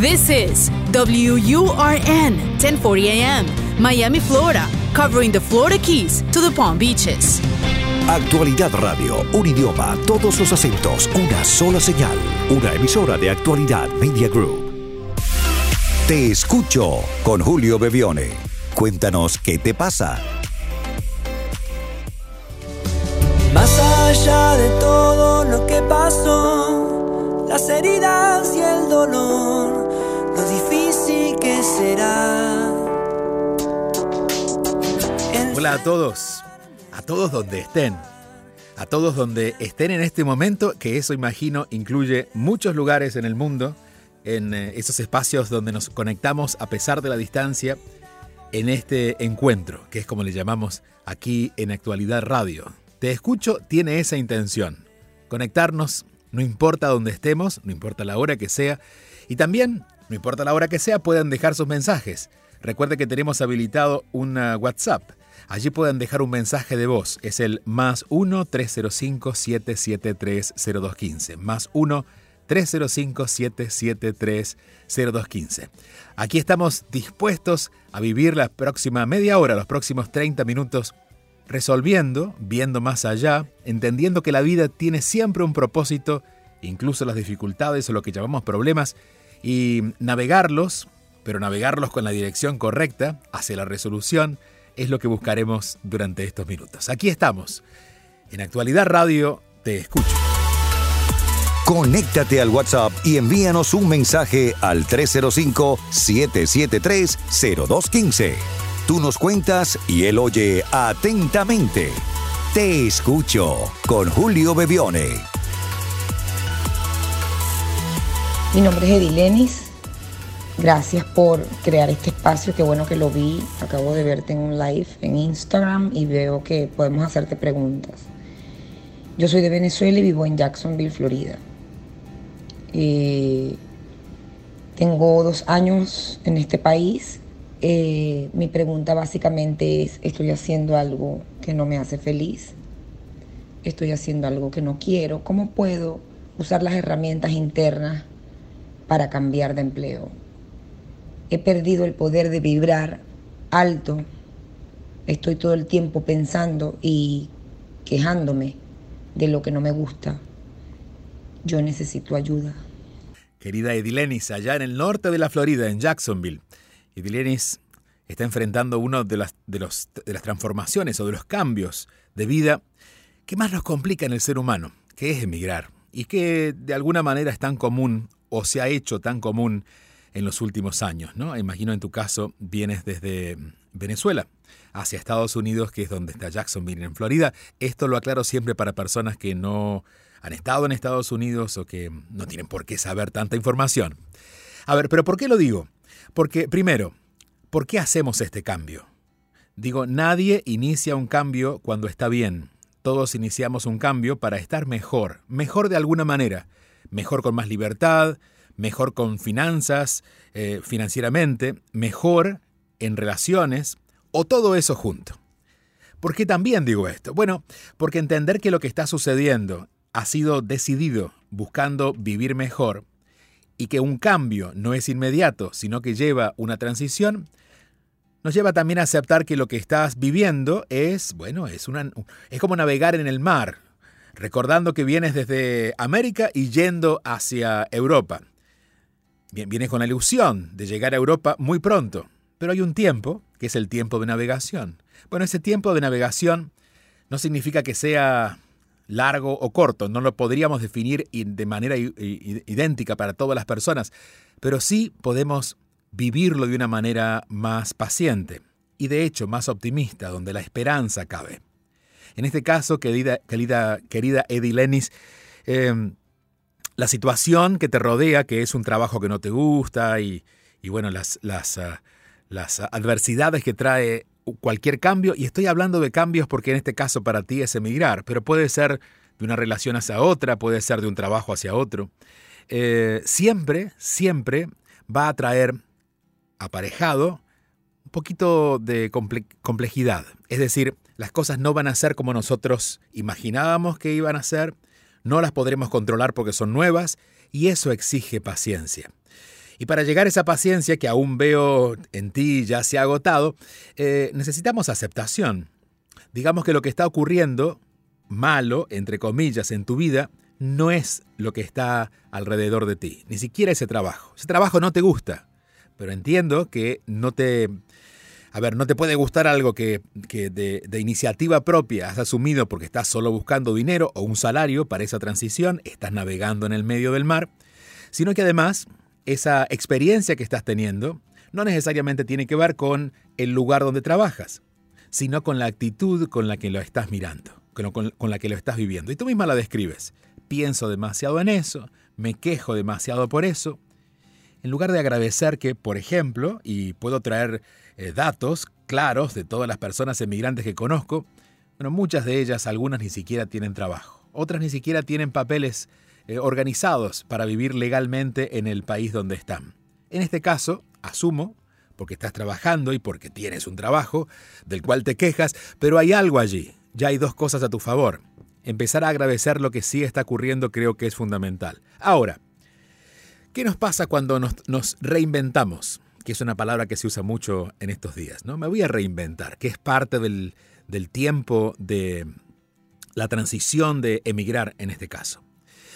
This is WURN 1040 AM, Miami, Florida, covering the Florida Keys to the Palm Beaches. Actualidad Radio, un idioma, todos los acentos, una sola señal. Una emisora de Actualidad Media Group. Te escucho con Julio Bebione. Cuéntanos qué te pasa. Más allá de todo lo que pasó, las heridas y el dolor, lo difícil que será. Hola a todos, a todos donde estén, a todos donde estén en este momento, que eso imagino incluye muchos lugares en el mundo, en eh, esos espacios donde nos conectamos a pesar de la distancia, en este encuentro, que es como le llamamos aquí en Actualidad Radio. Te escucho tiene esa intención, conectarnos, no importa dónde estemos, no importa la hora que sea, y también, no importa la hora que sea, puedan dejar sus mensajes. Recuerde que tenemos habilitado un WhatsApp. Allí pueden dejar un mensaje de voz. Es el más 1-305-773-0215. Más 1-305-773-0215. Aquí estamos dispuestos a vivir la próxima media hora, los próximos 30 minutos resolviendo, viendo más allá, entendiendo que la vida tiene siempre un propósito, incluso las dificultades o lo que llamamos problemas, y navegarlos, pero navegarlos con la dirección correcta hacia la resolución, es lo que buscaremos durante estos minutos. Aquí estamos. En Actualidad Radio te escucho. Conéctate al WhatsApp y envíanos un mensaje al 305-773-0215. Tú nos cuentas y él oye atentamente. Te escucho con Julio Bebione. Mi nombre es Edilenis. Gracias por crear este espacio. Qué bueno que lo vi. Acabo de verte en un live en Instagram y veo que podemos hacerte preguntas. Yo soy de Venezuela y vivo en Jacksonville, Florida. Eh, tengo dos años en este país eh, mi pregunta básicamente es, ¿estoy haciendo algo que no me hace feliz? ¿Estoy haciendo algo que no quiero? ¿Cómo puedo usar las herramientas internas para cambiar de empleo? He perdido el poder de vibrar alto. Estoy todo el tiempo pensando y quejándome de lo que no me gusta. Yo necesito ayuda. Querida Edilenis, allá en el norte de la Florida, en Jacksonville. Y Dilenis está enfrentando una de las, de, los, de las transformaciones o de los cambios de vida que más nos complica en el ser humano, que es emigrar, y que de alguna manera es tan común o se ha hecho tan común en los últimos años. ¿no? Imagino en tu caso vienes desde Venezuela hacia Estados Unidos, que es donde está Jacksonville, en Florida. Esto lo aclaro siempre para personas que no han estado en Estados Unidos o que no tienen por qué saber tanta información. A ver, pero ¿por qué lo digo? Porque, primero, ¿por qué hacemos este cambio? Digo, nadie inicia un cambio cuando está bien. Todos iniciamos un cambio para estar mejor, mejor de alguna manera, mejor con más libertad, mejor con finanzas, eh, financieramente, mejor en relaciones, o todo eso junto. ¿Por qué también digo esto? Bueno, porque entender que lo que está sucediendo ha sido decidido buscando vivir mejor y que un cambio no es inmediato, sino que lleva una transición, nos lleva también a aceptar que lo que estás viviendo es, bueno, es, una, es como navegar en el mar, recordando que vienes desde América y yendo hacia Europa. Vienes con la ilusión de llegar a Europa muy pronto, pero hay un tiempo, que es el tiempo de navegación. Bueno, ese tiempo de navegación no significa que sea largo o corto, no lo podríamos definir de manera idéntica para todas las personas, pero sí podemos vivirlo de una manera más paciente y de hecho más optimista, donde la esperanza cabe. En este caso, querida, querida, querida em, la situación que te rodea, que es un trabajo que no te gusta y, bueno, las, las, ah, las adversidades que trae cualquier cambio, y estoy hablando de cambios porque en este caso para ti es emigrar, pero puede ser de una relación hacia otra, puede ser de un trabajo hacia otro. Eh, siempre, siempre va a traer aparejado un poquito de complejidad. Es decir, las cosas no van a ser como nosotros imaginábamos que iban a ser, no las podremos controlar porque son nuevas y eso exige paciencia. Y para llegar a esa paciencia que aún veo en ti ya se ha agotado, eh, necesitamos aceptación. Digamos que lo que está ocurriendo, malo, entre comillas, en tu vida, no es lo que está alrededor de ti, ni siquiera ese trabajo. Ese trabajo no te gusta, pero entiendo que no te... A ver, no te puede gustar algo que, de, iniciativa propia has asumido porque estás solo buscando dinero o un salario para esa transición, estás navegando en el medio del mar, sino que además esa experiencia que estás teniendo no necesariamente tiene que ver con el lugar donde trabajas, sino con la actitud con la que lo estás mirando, con, con la que lo estás viviendo. Y tú misma la describes. Pienso demasiado en eso, me quejo demasiado por eso. En lugar de agradecer que, por ejemplo, y puedo traer eh, datos claros de todas las personas emigrantes que conozco, bueno, muchas de ellas, algunas ni siquiera tienen trabajo, otras ni siquiera tienen papeles eh, organizados para vivir legalmente en el país donde están. En este caso, asumo, porque estás trabajando y porque tienes un trabajo del cual te quejas, pero hay algo allí. Ya hay dos cosas a tu favor. Empezar a agradecer lo que sí está ocurriendo creo que es fundamental. Ahora, ¿qué nos pasa cuando nos, reinventamos? Que es una palabra que se usa mucho en estos días, ¿no? Me voy a reinventar, que es parte del, del tiempo de la transición de emigrar en este caso.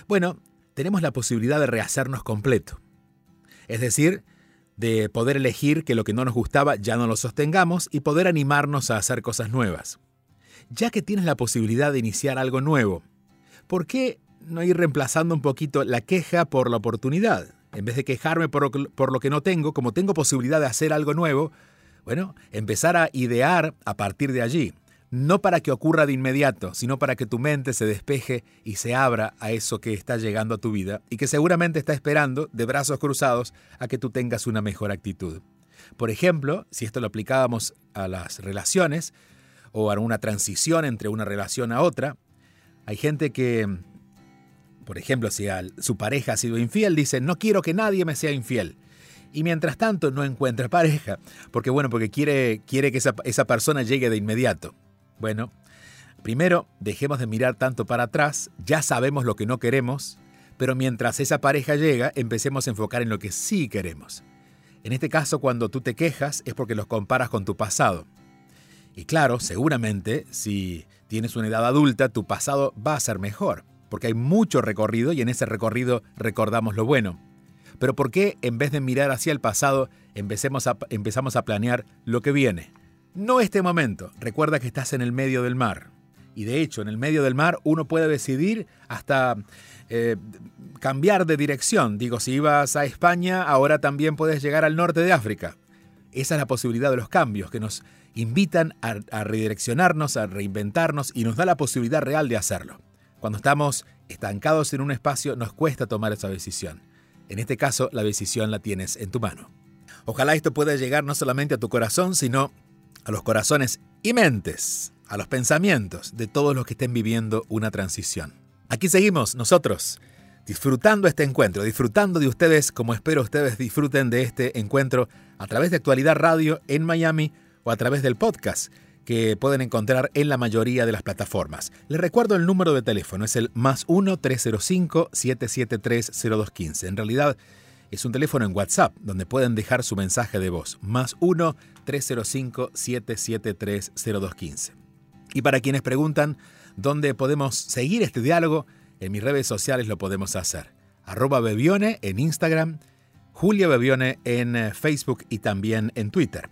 Bueno, tenemos la posibilidad de rehacernos completo. Es decir, de poder elegir que lo que no nos gustaba ya no lo sostengamos y poder animarnos a hacer cosas nuevas. Ya que tienes la posibilidad de iniciar algo nuevo, ¿por qué no ir reemplazando un poquito la queja por la oportunidad? En vez de quejarme por, por lo que no tengo, como tengo posibilidad de hacer algo nuevo, bueno, empezar a idear a partir de allí no para que ocurra de inmediato, sino para que tu mente se despeje y se abra a eso que está llegando a tu vida y que seguramente está esperando, de brazos cruzados, a que tú tengas una mejor actitud. Por ejemplo, si esto lo aplicábamos a las relaciones o a una transición entre una relación a otra, hay gente que, por ejemplo, si su pareja ha sido infiel, dice, no quiero que nadie me sea infiel y mientras tanto no encuentra pareja, porque bueno, porque quiere, quiere que esa, esa, persona llegue de inmediato. Bueno, primero dejemos de mirar tanto para atrás, ya sabemos lo que no queremos, pero mientras esa pareja llega, empecemos a enfocar en lo que sí queremos. En este caso, cuando tú te quejas es porque los comparas con tu pasado. Y claro, seguramente, si tienes una edad adulta, tu pasado va a ser mejor, porque hay mucho recorrido y en ese recorrido recordamos lo bueno. Pero ¿por qué en vez de mirar hacia el pasado, empecemos empezamos a planear lo que viene? No este momento. Recuerda que estás en el medio del mar. Y de hecho, en el medio del mar uno puede decidir hasta eh, cambiar de dirección. Digo, si ibas a España, ahora también puedes llegar al norte de África. Esa es la posibilidad de los cambios que nos invitan a, a redireccionarnos, a reinventarnos y nos da la posibilidad real de hacerlo. Cuando estamos estancados en un espacio nos cuesta tomar esa decisión. En este caso, la decisión la tienes en tu mano. Ojalá esto pueda llegar no solamente a tu corazón, sino a los corazones y mentes, a los pensamientos de todos los que estén viviendo una transición. Aquí seguimos nosotros, disfrutando este encuentro, disfrutando de ustedes como espero ustedes disfruten de este encuentro a través de Actualidad Radio en Miami o a través del podcast que pueden encontrar en la mayoría de las plataformas. Les recuerdo el número de teléfono, es el más 1-305-773-0215. En realidad es un teléfono en WhatsApp donde pueden dejar su mensaje de voz, más 1-305-773-0215. Y para quienes preguntan dónde podemos seguir este diálogo, en mis redes sociales lo podemos hacer. Arroba Bebione en Instagram, Julia Bebione en eh, Facebook y también en Twitter.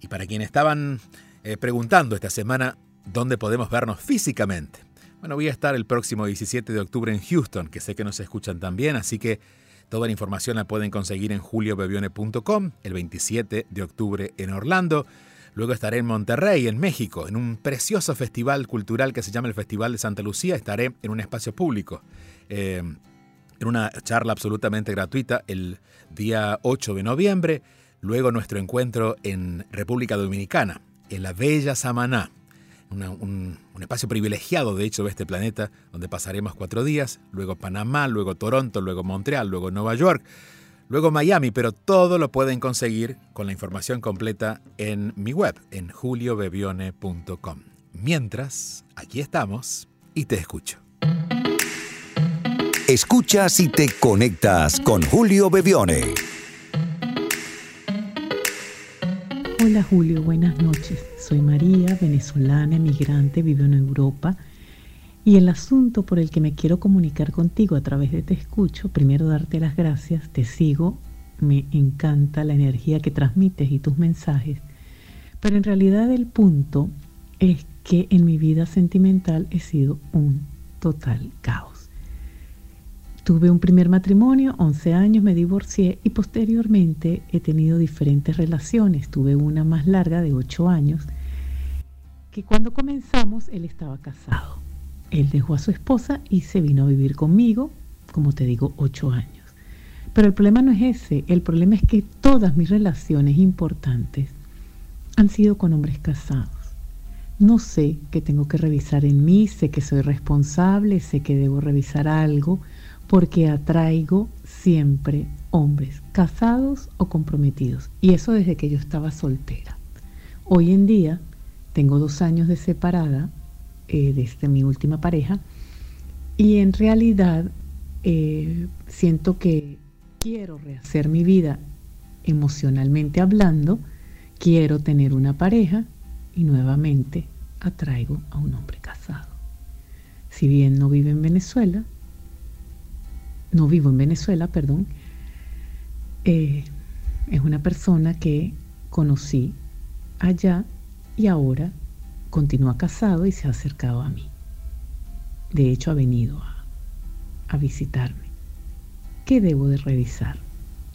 Y para quienes estaban eh, preguntando esta semana dónde podemos vernos físicamente. Bueno, voy a estar el próximo 17 de octubre en Houston, que sé que nos escuchan también, así que Toda la información la pueden conseguir en juliobebione.com el 27 de octubre en Orlando. Luego estaré en Monterrey, en México, en un precioso festival cultural que se llama el Festival de Santa Lucía. Estaré en un espacio público, eh, en una charla absolutamente gratuita el día 8 de noviembre. Luego nuestro encuentro en República Dominicana, en la Bella Samaná un, espacio privilegiado, de hecho, de este planeta, donde pasaremos cuatro días, luego Panamá, luego Toronto, luego Montreal, luego Nueva York, luego Miami, pero todo lo pueden conseguir con la información completa en mi web, en juliobebione.com. Mientras, aquí estamos y te escucho. Escuchas y te conectas con Julio Bebione. Hola Julio, buenas noches. Soy María, venezolana, emigrante, vivo en Europa. Y el asunto por el que me quiero comunicar contigo a través de Te Escucho, primero darte las gracias, te sigo, me encanta la energía que transmites y tus mensajes, pero en realidad el punto es que en mi vida sentimental he sido un total caos. Tuve un primer matrimonio, 11 años, me divorcié y posteriormente he tenido diferentes relaciones. Tuve una más larga de 8 años, que cuando comenzamos él estaba casado. Él dejó a su esposa y se vino a vivir conmigo, como te digo, 8 años. Pero el problema no es ese, el problema es que todas mis relaciones importantes han sido con hombres casados. No sé qué tengo que revisar en mí, sé que soy responsable, sé que debo revisar algo, porque atraigo siempre hombres casados o comprometidos. Y eso desde que yo estaba soltera. Hoy en día tengo dos años de separada eh, desde mi última pareja y en realidad eh, siento que quiero rehacer mi vida emocionalmente hablando, quiero tener una pareja y nuevamente atraigo a un hombre casado. Si bien no vive en Venezuela, no vivo en Venezuela, perdón, eh, es una persona que conocí allá y ahora continúa casado y se ha acercado a mí. De hecho, ha venido a, a visitarme. ¿Qué debo de revisar?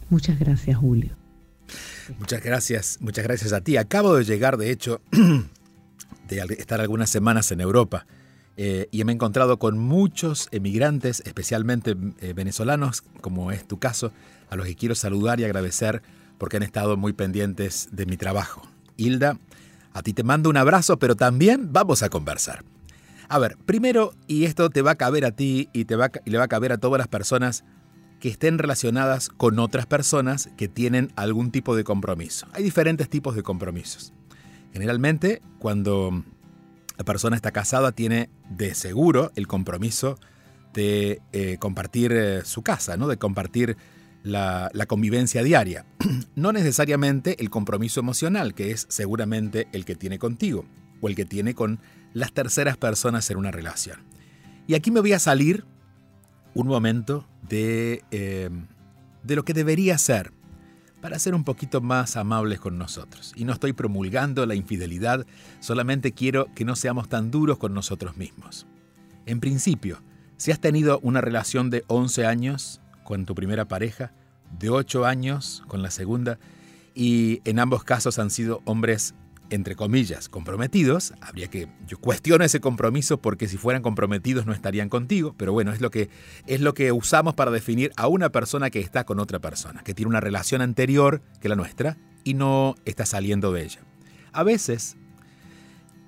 Muchas gracias, Julio. Muchas gracias, muchas gracias a ti. Acabo de llegar, de hecho, de estar algunas semanas en Europa eh, y me he encontrado con muchos emigrantes, especialmente eh, venezolanos, como es tu caso, a los que quiero saludar y agradecer porque han estado muy pendientes de mi trabajo. Hilda, a ti te mando un abrazo, pero también vamos a conversar. A ver, primero, y esto te va a caber a ti y, te va, y le va a caber a todas las personas que estén relacionadas con otras personas que tienen algún tipo de compromiso. Hay diferentes tipos de compromisos. Generalmente, cuando la persona está casada, tiene de seguro el compromiso de eh, compartir eh, su casa, ¿no? de compartir la, convivencia diaria. no necesariamente el compromiso emocional, que es seguramente el que tiene contigo o el que tiene con las terceras personas en una relación. Y aquí me voy a salir un momento de, eh, de lo que debería ser para ser un poquito más amables con nosotros. Y no estoy promulgando la infidelidad, solamente quiero que no seamos tan duros con nosotros mismos. En principio, si has tenido una relación de 11 años con tu primera pareja, de 8 años con la segunda, y en ambos casos han sido hombres entre comillas, comprometidos, habría que, yo cuestiono ese compromiso porque si fueran comprometidos no estarían contigo, pero bueno, es lo que, es lo que usamos para definir a una persona que está con otra persona, que tiene una relación anterior que la nuestra y no está saliendo de ella. A veces,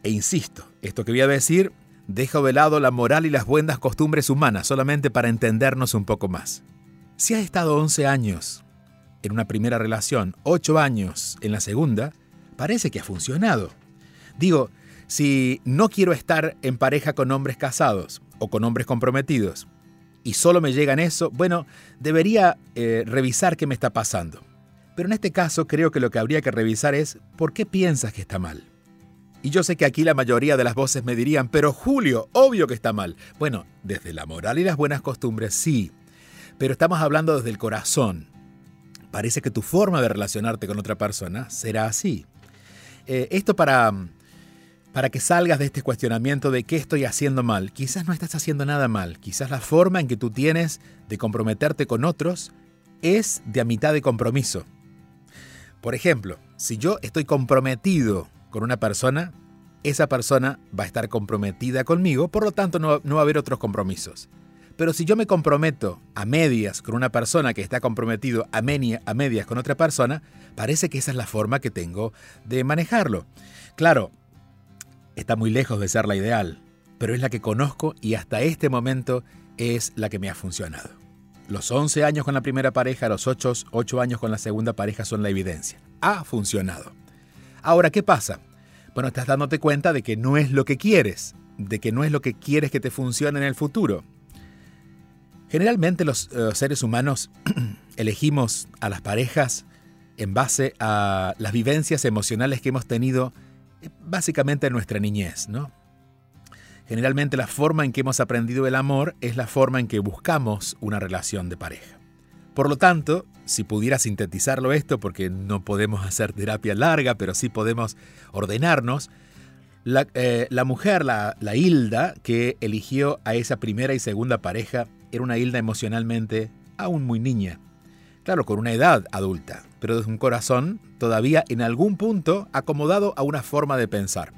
e insisto, esto que voy a decir, dejo de lado la moral y las buenas costumbres humanas solamente para entendernos un poco más. Si has estado 11 años en una primera relación, 8 años en la segunda, parece que ha funcionado. Digo, si no quiero estar en pareja con hombres casados o con hombres comprometidos y solo me llegan eso, bueno, debería eh, revisar qué me está pasando. Pero en este caso creo que lo que habría que revisar es por qué piensas que está mal. Y yo sé que aquí la mayoría de las voces me dirían, pero Julio, obvio que está mal. Bueno, desde la moral y las buenas costumbres sí, pero estamos hablando desde el corazón. Parece que tu forma de relacionarte con otra persona será así. Eh, esto para, para que salgas de este cuestionamiento de qué estoy haciendo mal. Quizás no estás haciendo nada mal. Quizás la forma en que tú tienes de comprometerte con otros es de a mitad de compromiso. Por ejemplo, si yo estoy comprometido con una persona, esa persona va a estar comprometida conmigo, por lo tanto no, no va a haber otros compromisos. Pero si yo me comprometo a medias con una persona que está comprometido a, a medias con otra persona, parece que esa es la forma que tengo de manejarlo. Claro, está muy lejos de ser la ideal, pero es la que conozco y hasta este momento es la que me ha funcionado. Los 11 años con la primera pareja, los 8, 8 años con la segunda pareja son la evidencia. Ha funcionado. Ahora, ¿qué pasa? Bueno, estás dándote cuenta de que no es lo que quieres, de que no es lo que quieres que te funcione en el futuro. Generalmente los eh, seres humanos elegimos a las parejas en base a las vivencias emocionales que hemos tenido eh, básicamente en nuestra niñez, ¿no? Generalmente la forma en que hemos aprendido el amor es la forma en que buscamos una relación de pareja. Por lo tanto, si pudiera sintetizarlo esto, porque no podemos hacer terapia larga, pero sí podemos ordenarnos, la, eh, mujer, la, la Hilda, que eligió a esa primera y segunda pareja, era una Hilda emocionalmente aún muy niña. Claro, con una edad adulta, pero desde un corazón todavía en algún punto acomodado a una forma de pensar.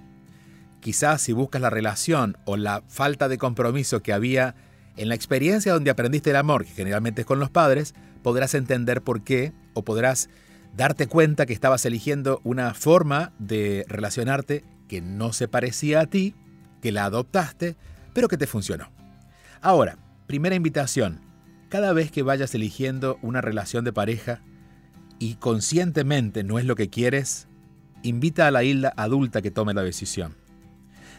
Quizás si buscas la relación o la falta de compromiso que había en la experiencia donde aprendiste el amor, que generalmente es con los padres, podrás entender por qué o podrás darte cuenta que estabas eligiendo una forma de relacionarte que no se parecía a ti, que la adoptaste, pero que te funcionó. Ahora, primera invitación, cada vez que vayas eligiendo una relación de pareja y conscientemente no es lo que quieres, invita a la isla adulta que tome la decisión.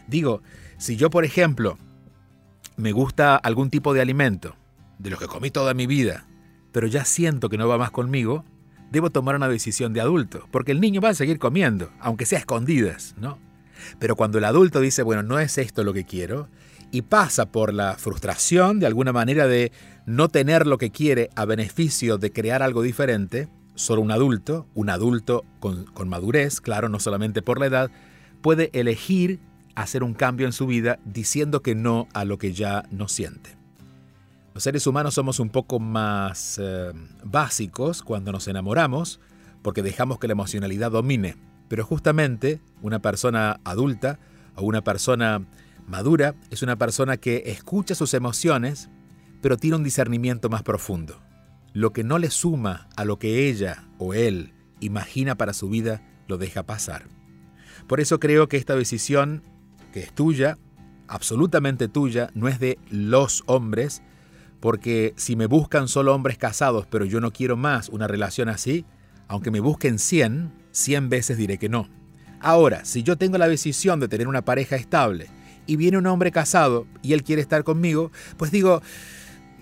Digo, si yo por ejemplo me gusta algún tipo de alimento, de los que comí toda mi vida, pero ya siento que no va más conmigo, debo tomar una decisión de adulto, porque el niño va a seguir comiendo, aunque sea escondidas, ¿no? Pero cuando el adulto dice, bueno, no es esto lo que quiero, y pasa por la frustración de alguna manera de no tener lo que quiere a beneficio de crear algo diferente, solo un adulto, un adulto con, madurez, claro, no solamente por la edad, puede elegir hacer un cambio en su vida diciendo que no a lo que ya no siente. Los seres humanos somos un poco más eh, básicos cuando nos enamoramos porque dejamos que la emocionalidad domine, pero justamente una persona adulta o una persona madura es una persona que escucha sus emociones pero tiene un discernimiento más profundo. Lo que no le suma a lo que ella o él imagina para su vida, lo deja pasar. Por eso creo que esta decisión, que es tuya, absolutamente tuya, no es de los hombres, porque si me buscan solo hombres casados, pero yo no quiero más una relación así, aunque me busquen 100, 100 veces diré que no. Ahora, si yo tengo la decisión de tener una pareja estable y viene un hombre casado y él quiere estar conmigo, pues digo,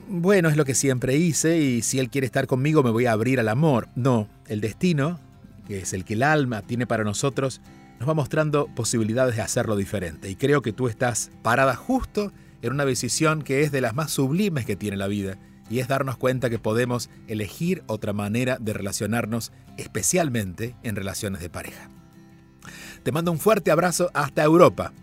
bueno, es lo que siempre hice y si Él quiere estar conmigo me voy a abrir al amor. No, el destino, que es el que el alma tiene para nosotros, nos va mostrando posibilidades de hacerlo diferente. Y creo que tú estás parada justo en una decisión que es de las más sublimes que tiene la vida y es darnos cuenta que podemos elegir otra manera de relacionarnos, especialmente en relaciones de pareja. Te mando un fuerte abrazo hasta Europa.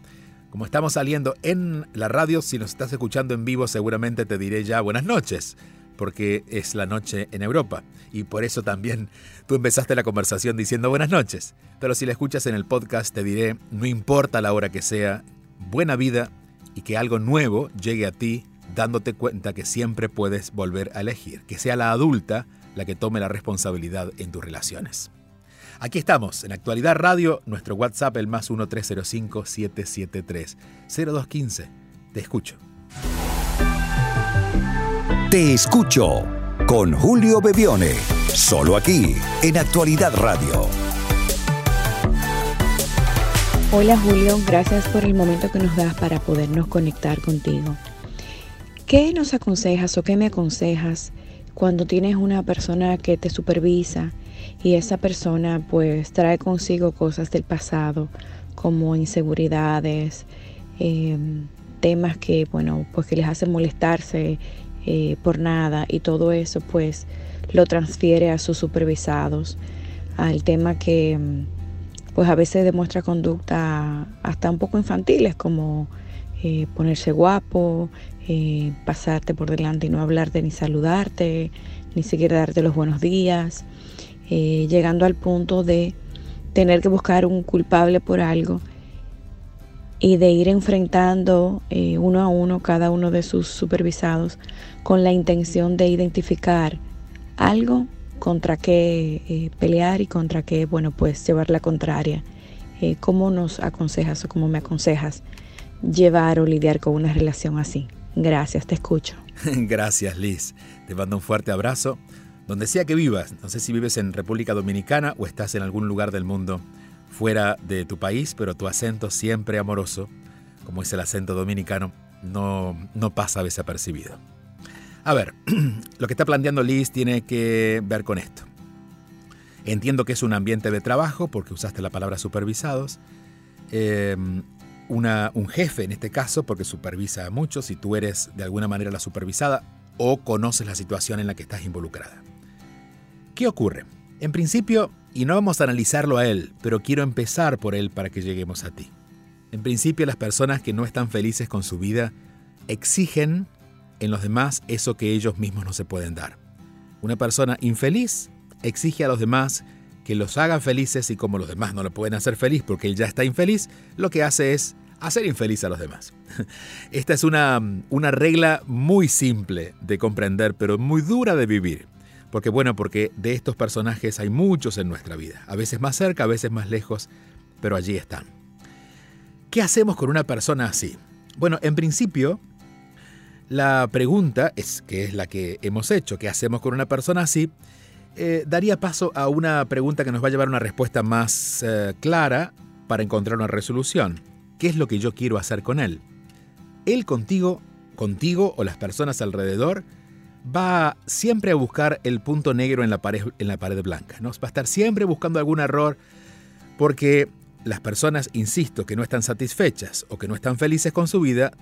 Como estamos saliendo en la radio, si nos estás escuchando en vivo, seguramente te diré ya buenas noches, porque es la noche en Europa. Y por eso también tú empezaste la conversación diciendo buenas noches. Pero si la escuchas en el podcast, te diré, no importa la hora que sea, buena vida y que algo nuevo llegue a ti dándote cuenta que siempre puedes volver a elegir, que sea la adulta la que tome la responsabilidad en tus relaciones. Aquí estamos, en Actualidad Radio, nuestro WhatsApp el más 1-305-773-0215. Te escucho. Te escucho con Julio Bebione, solo aquí, en Actualidad Radio. Hola Julio, gracias por el momento que nos das para podernos conectar contigo. ¿Qué nos aconsejas o qué me aconsejas cuando tienes una persona que te supervisa? Y esa persona pues trae consigo cosas del pasado como inseguridades, em, temas que bueno pues que les hacen molestarse eh, por nada y todo eso pues lo transfiere a sus supervisados al tema que em, pues a veces demuestra conducta hasta un poco infantiles como eh, ponerse guapo, eh, pasarte por delante y no hablarte ni saludarte, ni siquiera darte los buenos días. Eh, llegando al punto de tener que buscar un culpable por algo y de ir enfrentando eh, uno a uno cada uno de sus supervisados con la intención de identificar algo contra qué eh, pelear y contra qué, bueno, pues llevar la contraria. ¿Cómo nos aconsejas o cómo me aconsejas llevar o lidiar con una relación así? Gracias, te escucho. Gracias, Liz. Te mando un fuerte abrazo donde sea que vivas, no sé si vives en República Dominicana o estás en algún lugar del mundo fuera de tu país, pero tu acento siempre amoroso, como es el acento dominicano, no, no pasa desapercibido. A ver, lo que está planteando Liz tiene que ver con esto. Entiendo que es un ambiente de trabajo, porque usaste la palabra supervisados. Em, un jefe en este caso, porque supervisa a muchos, si tú eres de alguna manera la supervisada o conoces la situación en la que estás involucrada. ¿Qué ocurre? En principio, y no vamos a analizarlo a él, pero quiero empezar por él para que lleguemos a ti. En principio, las personas que no están felices con su vida exigen en los demás eso que ellos mismos no se pueden dar. Una persona infeliz exige a los demás que los hagan felices y como los demás no lo pueden hacer feliz porque él ya está infeliz, lo que hace es hacer infeliz a los demás. Esta es una, una regla muy simple de comprender, pero muy dura de vivir. Porque bueno, porque de estos personajes hay muchos en nuestra vida, a veces más cerca, a veces más lejos, pero allí están. ¿Qué hacemos con una persona así? Bueno, en principio, la pregunta es que es la que hemos hecho, ¿qué hacemos con una persona así? Eh, daría paso a una pregunta que nos va a llevar a una respuesta más eh, clara para encontrar una resolución. ¿Qué es lo que yo quiero hacer con él? Él contigo, contigo o las personas alrededor, va siempre a buscar el punto negro en la pared, en la pared blanca. ¿no? Va a estar siempre buscando algún error porque las personas, insisto, que no están satisfechas o que no están felices con su vida,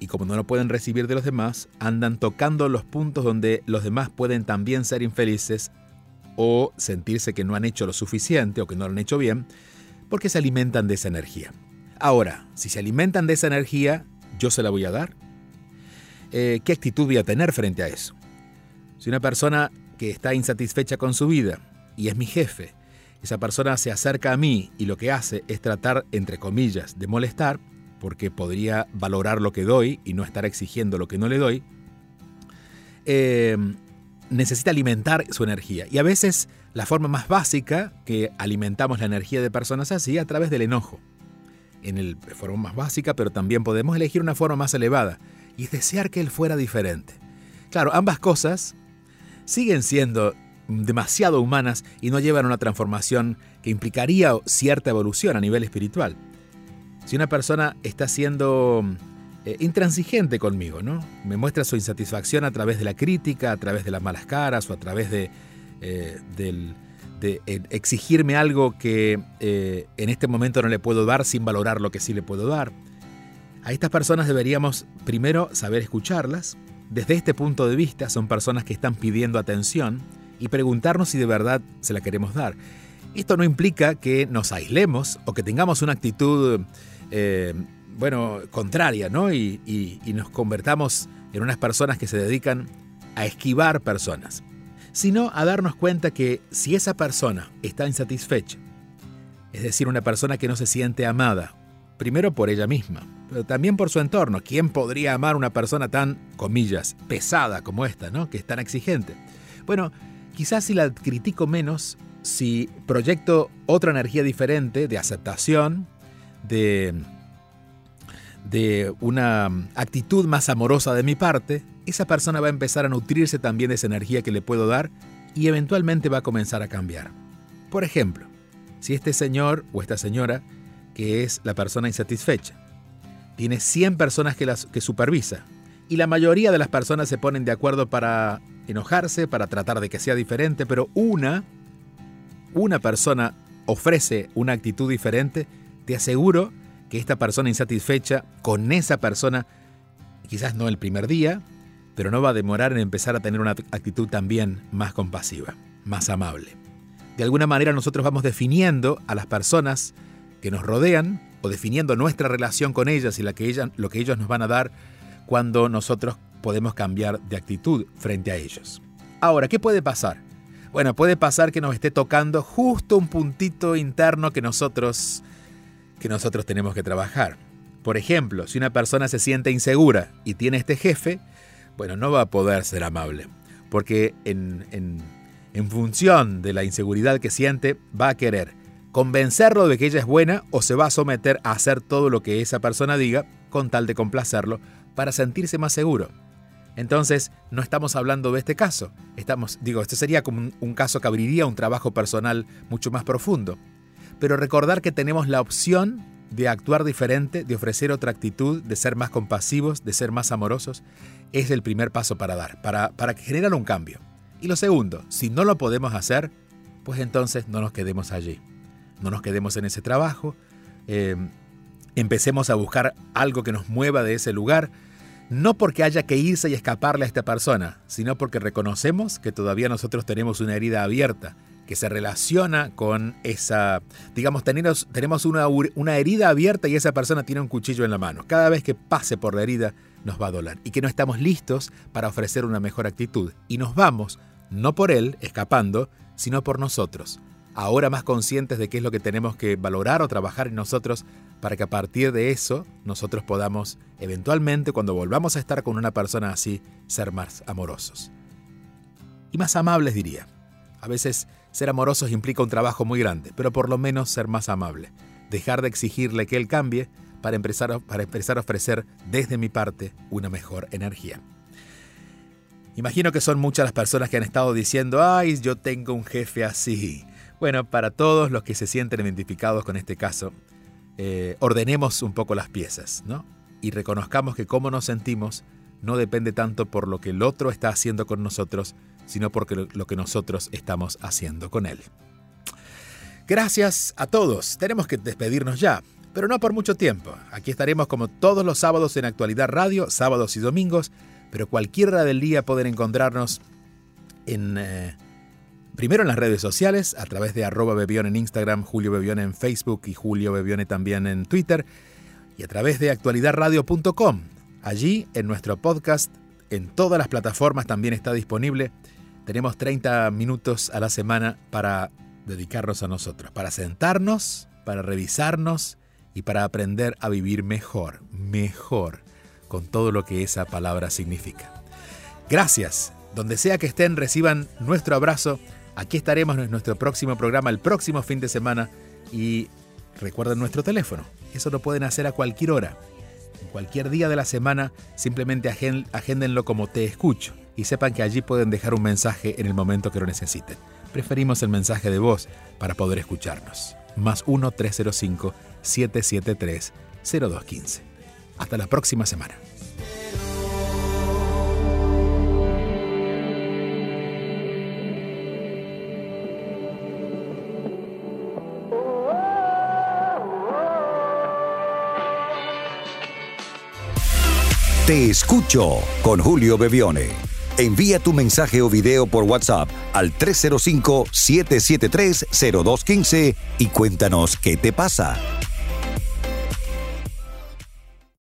y como no lo pueden recibir de los demás, andan tocando los puntos donde los demás pueden también ser infelices o sentirse que no han hecho lo suficiente o que no lo han hecho bien, porque se alimentan de esa energía. Ahora, si se alimentan de esa energía, yo se la voy a dar. Eh, ¿Qué actitud voy a tener frente a eso? Si una persona que está insatisfecha con su vida y es mi jefe, esa persona se acerca a mí y lo que hace es tratar, entre comillas, de molestar, porque podría valorar lo que doy y no estar exigiendo lo que no le doy, eh, necesita alimentar su energía. Y a veces la forma más básica que alimentamos la energía de personas así a través del enojo. En el forma más básica, pero también podemos elegir una forma más elevada y es desear que él fuera diferente. Claro, ambas cosas siguen siendo demasiado humanas y no llevan a una transformación que implicaría cierta evolución a nivel espiritual. Si una persona está siendo eh, intransigente conmigo, ¿no? Me muestra su insatisfacción a través de la crítica, a través de las malas caras o a través de, eh, eh, exigirme algo que en este momento no le puedo dar sin valorar lo que sí le puedo dar. A estas personas deberíamos primero saber escucharlas. Desde este punto de vista son personas que están pidiendo atención y preguntarnos si de verdad se la queremos dar. Esto no implica que nos aislemos o que tengamos una actitud eh, bueno, contraria, ¿no? Y, y nos convertamos en unas personas que se dedican a esquivar personas, sino a darnos cuenta que si esa persona está insatisfecha, es decir, una persona que no se siente amada, primero por ella misma, pero también por su entorno. ¿Quién podría amar una persona tan, comillas, pesada como esta, ¿no? que es tan exigente? Bueno, quizás si la critico menos, si proyecto otra energía diferente de aceptación, de, de una actitud más amorosa de mi parte, esa persona va a empezar a nutrirse también de esa energía que le puedo dar y eventualmente va a comenzar a cambiar. Por ejemplo, si este señor o esta señora, que es la persona insatisfecha, tiene 100 personas que, las, que supervisa y la mayoría de las personas se ponen de acuerdo para enojarse, para tratar de que sea diferente, pero una, una persona ofrece una actitud diferente, te aseguro que esta persona insatisfecha con esa persona, quizás no el primer día, pero no va a demorar en empezar a tener una actitud también más compasiva, más amable. De alguna manera nosotros vamos definiendo a las personas que nos rodean o definiendo nuestra relación con ellas y la que lo que ellos nos van a dar cuando nosotros podemos cambiar de actitud frente a ellos. Ahora, ¿qué puede pasar? Bueno, puede pasar que nos esté tocando justo un puntito interno que nosotros que nosotros tenemos que trabajar. Por ejemplo, si una persona se siente insegura y tiene este jefe, bueno, no va a poder ser amable, porque en, en, función de la inseguridad que siente, va a querer convencerlo de que ella es buena o se va a someter a hacer todo lo que esa persona diga con tal de complacerlo para sentirse más seguro. Entonces, no estamos hablando de este caso. Estamos, digo, este sería como un, caso que abriría un trabajo personal mucho más profundo pero recordar que tenemos la opción de actuar diferente, de ofrecer otra actitud, de ser más compasivos, de ser más amorosos, es el primer paso para dar, para, para generar un cambio. Y lo segundo, si no lo podemos hacer, pues entonces no nos quedemos allí. No nos quedemos en ese trabajo. Eh, empecemos a buscar algo que nos mueva de ese lugar, no porque haya que irse y escaparle a esta persona, sino porque reconocemos que todavía nosotros tenemos una herida abierta que se relaciona con esa, digamos, tenemos, tenemos una, una herida abierta y esa persona tiene un cuchillo en la mano. Cada vez que pase por la herida nos va a doler y que no estamos listos para ofrecer una mejor actitud. Y nos vamos, no por él, escapando, sino por nosotros. Ahora más conscientes de qué es lo que tenemos que valorar o trabajar en nosotros para que a partir de eso nosotros podamos eventualmente, cuando volvamos a estar con una persona así, ser más amorosos. Y más amables diría. A veces ser amorosos implica un trabajo muy grande, pero por lo menos ser más amable. Dejar de exigirle que él cambie para empezar, para empezar a ofrecer desde mi parte una mejor energía. Imagino que son muchas las personas que han estado diciendo, ay, yo tengo un jefe así. Bueno, para todos los que se sienten identificados con este caso, eh, ordenemos un poco las piezas, ¿no? Y reconozcamos que cómo nos sentimos no depende tanto por lo que el otro está haciendo con nosotros, sino por lo que nosotros estamos haciendo con él. Gracias a todos. Tenemos que despedirnos ya, pero no por mucho tiempo. Aquí estaremos como todos los sábados en Actualidad Radio, sábados y domingos, pero cualquier hora del día pueden encontrarnos en... Eh, primero en las redes sociales, a través de arroba Bebione en Instagram, Julio Bebione en Facebook y Julio Bebione también en Twitter, y a través de actualidadradio.com. Allí, en nuestro podcast, en todas las plataformas también está disponible. Tenemos 30 minutos a la semana para dedicarnos a nosotros, para sentarnos, para revisarnos y para aprender a vivir mejor, mejor con todo lo que esa palabra significa. Gracias. Donde sea que estén, reciban nuestro abrazo. Aquí estaremos en nuestro próximo programa el próximo fin de semana y recuerden nuestro teléfono. Eso lo pueden hacer a cualquier hora. En cualquier día de la semana, simplemente agéndenlo como te escucho y sepan que allí pueden dejar un mensaje en el momento que lo necesiten. Preferimos el mensaje de voz para poder escucharnos. Más 1-305-773-0215. Hasta la próxima semana. Te escucho con Julio Bevione. Envía tu mensaje o video por WhatsApp al 305-773-0215 y cuéntanos qué te pasa.